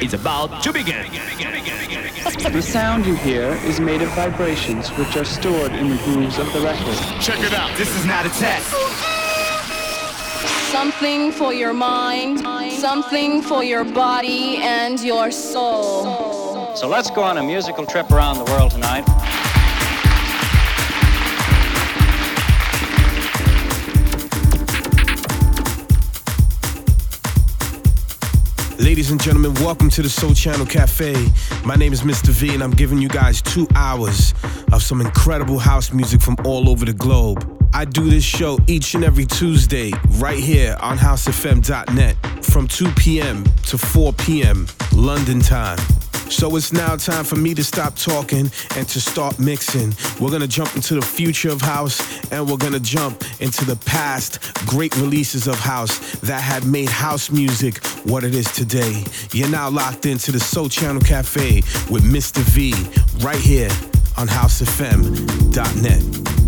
is about to begin. The sound you hear is made of vibrations which are stored in the grooves of the record. Check it out. This is not a test. Something for your mind, something for your body and your soul. So let's go on a musical trip around the world tonight. Ladies and gentlemen, welcome to the Sole Channel Cafe. My name is Mr. V, and I'm giving you guys two hours of some incredible house music from all over the globe. I do this show each and every Tuesday right here on housefm.net from 2 p.m. to 4 p.m. London time. So it's now time for me to stop talking and to start mixing. We're gonna jump into the future of house and we're gonna jump into the past great releases of house that had made house music what it is today. You're now locked into the Sole Channel Cafe with Mr. V right here on housefm.net.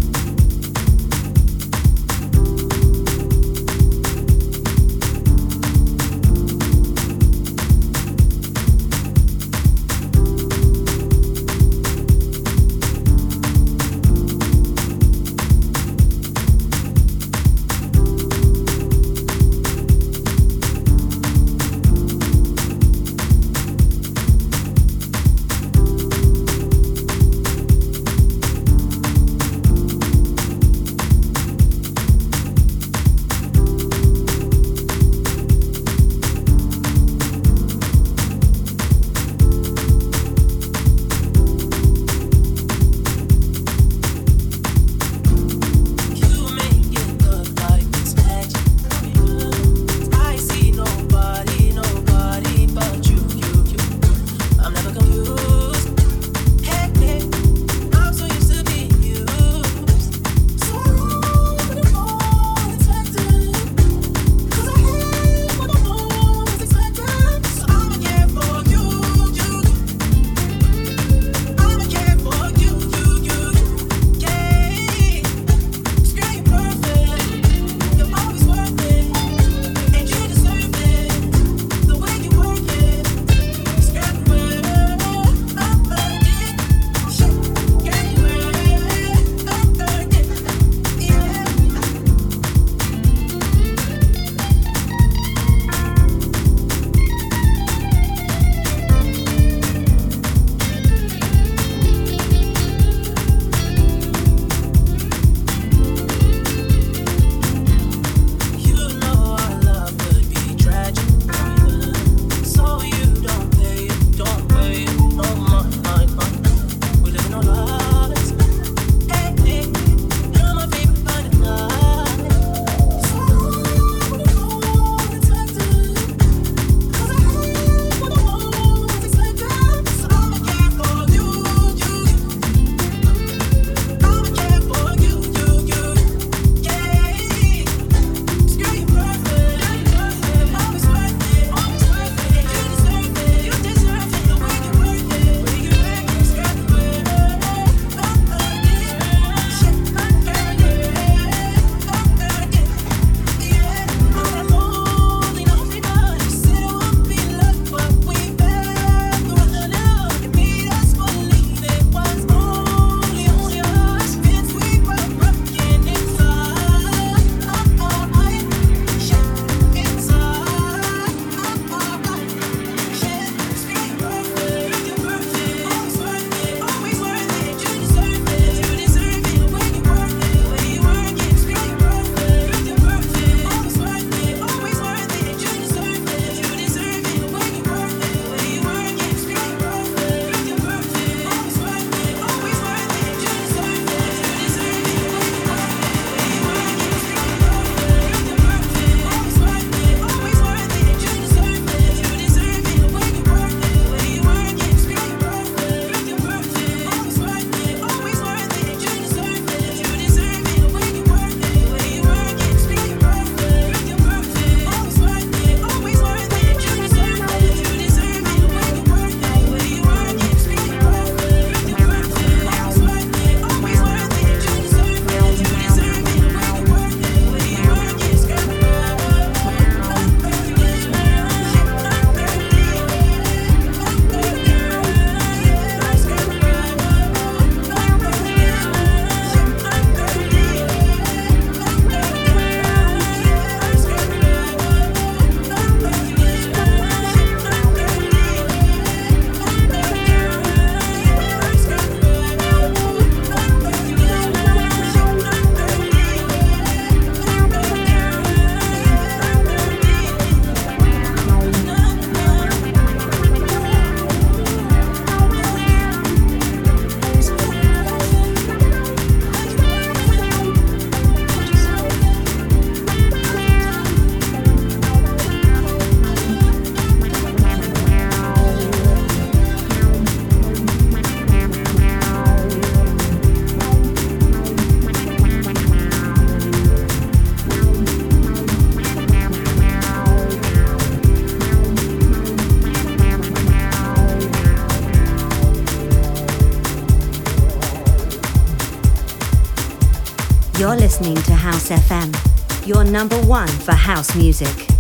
listening to House FM, your number one for house music.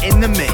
In the mix.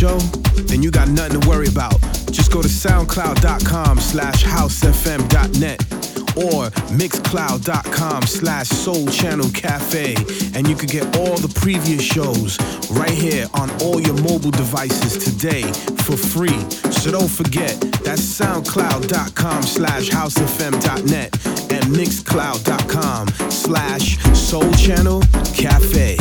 Show, then you got nothing to worry about. Just go to soundcloud.com slash housefm.net or mixcloud.com slash sole channel cafe and you can get all the previous shows right here on all your mobile devices today for free so don't forget that's soundcloud.com slash housefm.net and mixcloud.com slash sole channel cafe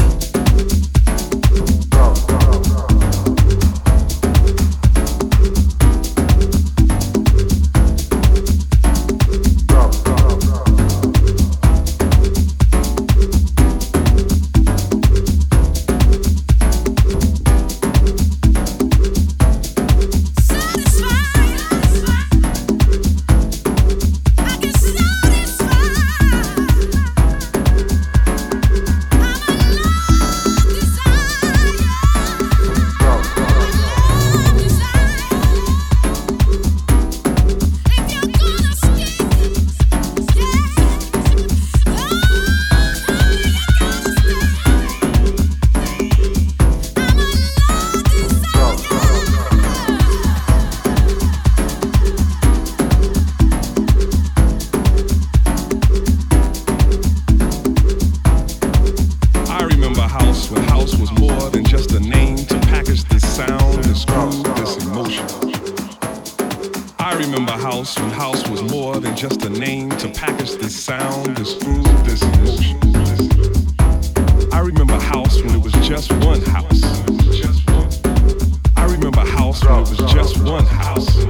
was just one house.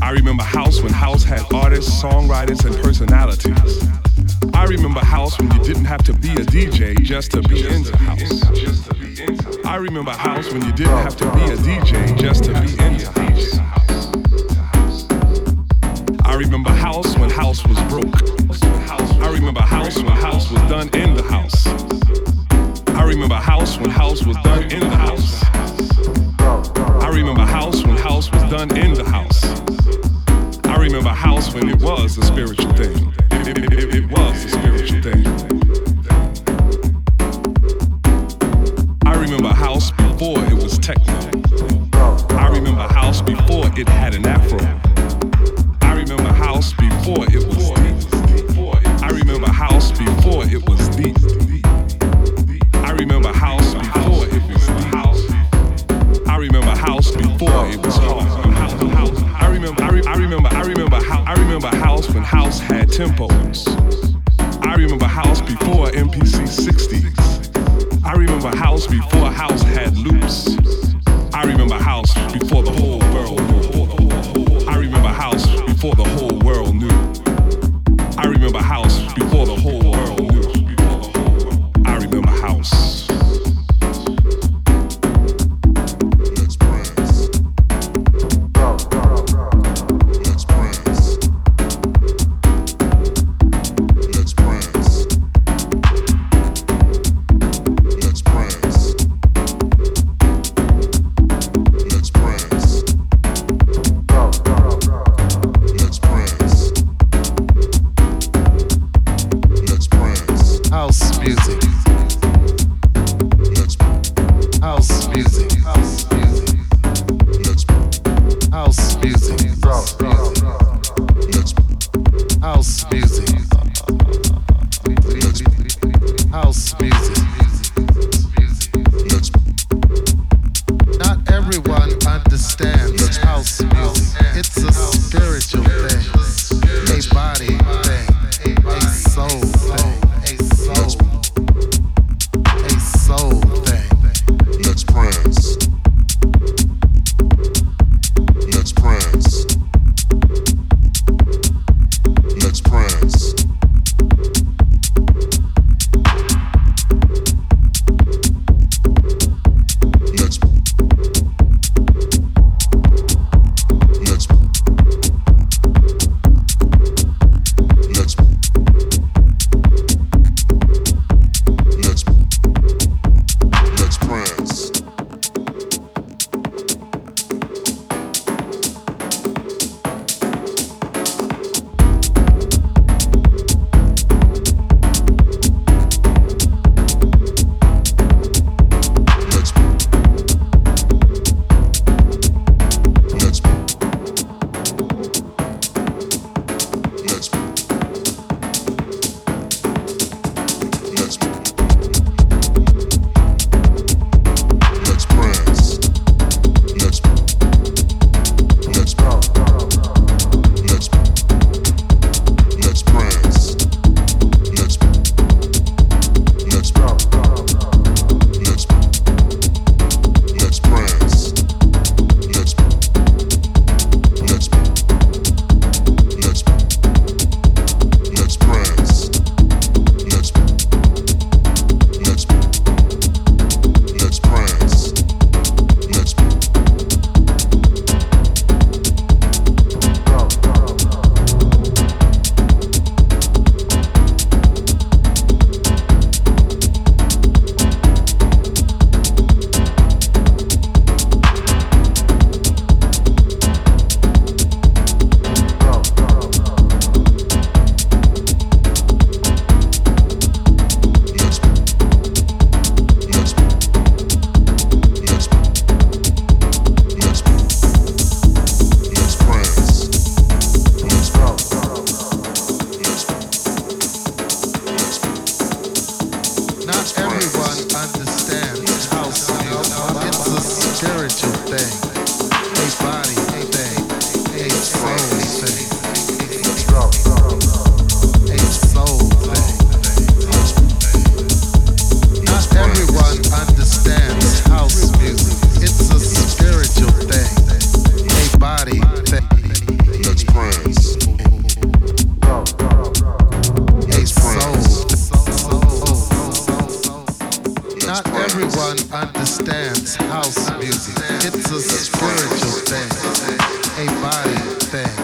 I remember house when house had artists, songwriters, and personalities. I remember house when you didn't have to be a DJ just to be into house. I remember house when you didn't have to be a DJ just to be into house. I remember house when house was broke. I remember house when house was done in the house. I remember house when house was done in the house remember house when house was done in the house. I remember house when it was a spiritual thing. It, it, it, it was a spiritual thing. I remember house before it was techno. I remember house before it had an afro. remember house when house had tempos. I remember house before MPC 60s. I remember house before house had loops. I remember house before the whole Not everyone understands house music. It's a spiritual thing, a body thing.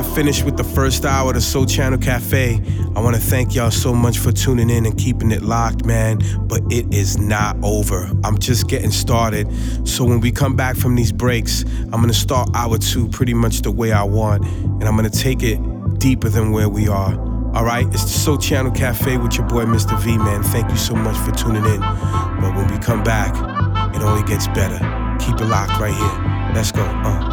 Finished with the first hour of the Sole Channel Cafe. I want to thank y'all so much for tuning in and keeping it locked, man. But it is not over. I'm just getting started. So when we come back from these breaks, I'm going to start hour two pretty much the way I want. And I'm going to take it deeper than where we are. All right, it's the Sole Channel Cafe with your boy Mr. V, man. Thank you so much for tuning in. But when we come back, it only gets better. Keep it locked right here. Let's go. Uh.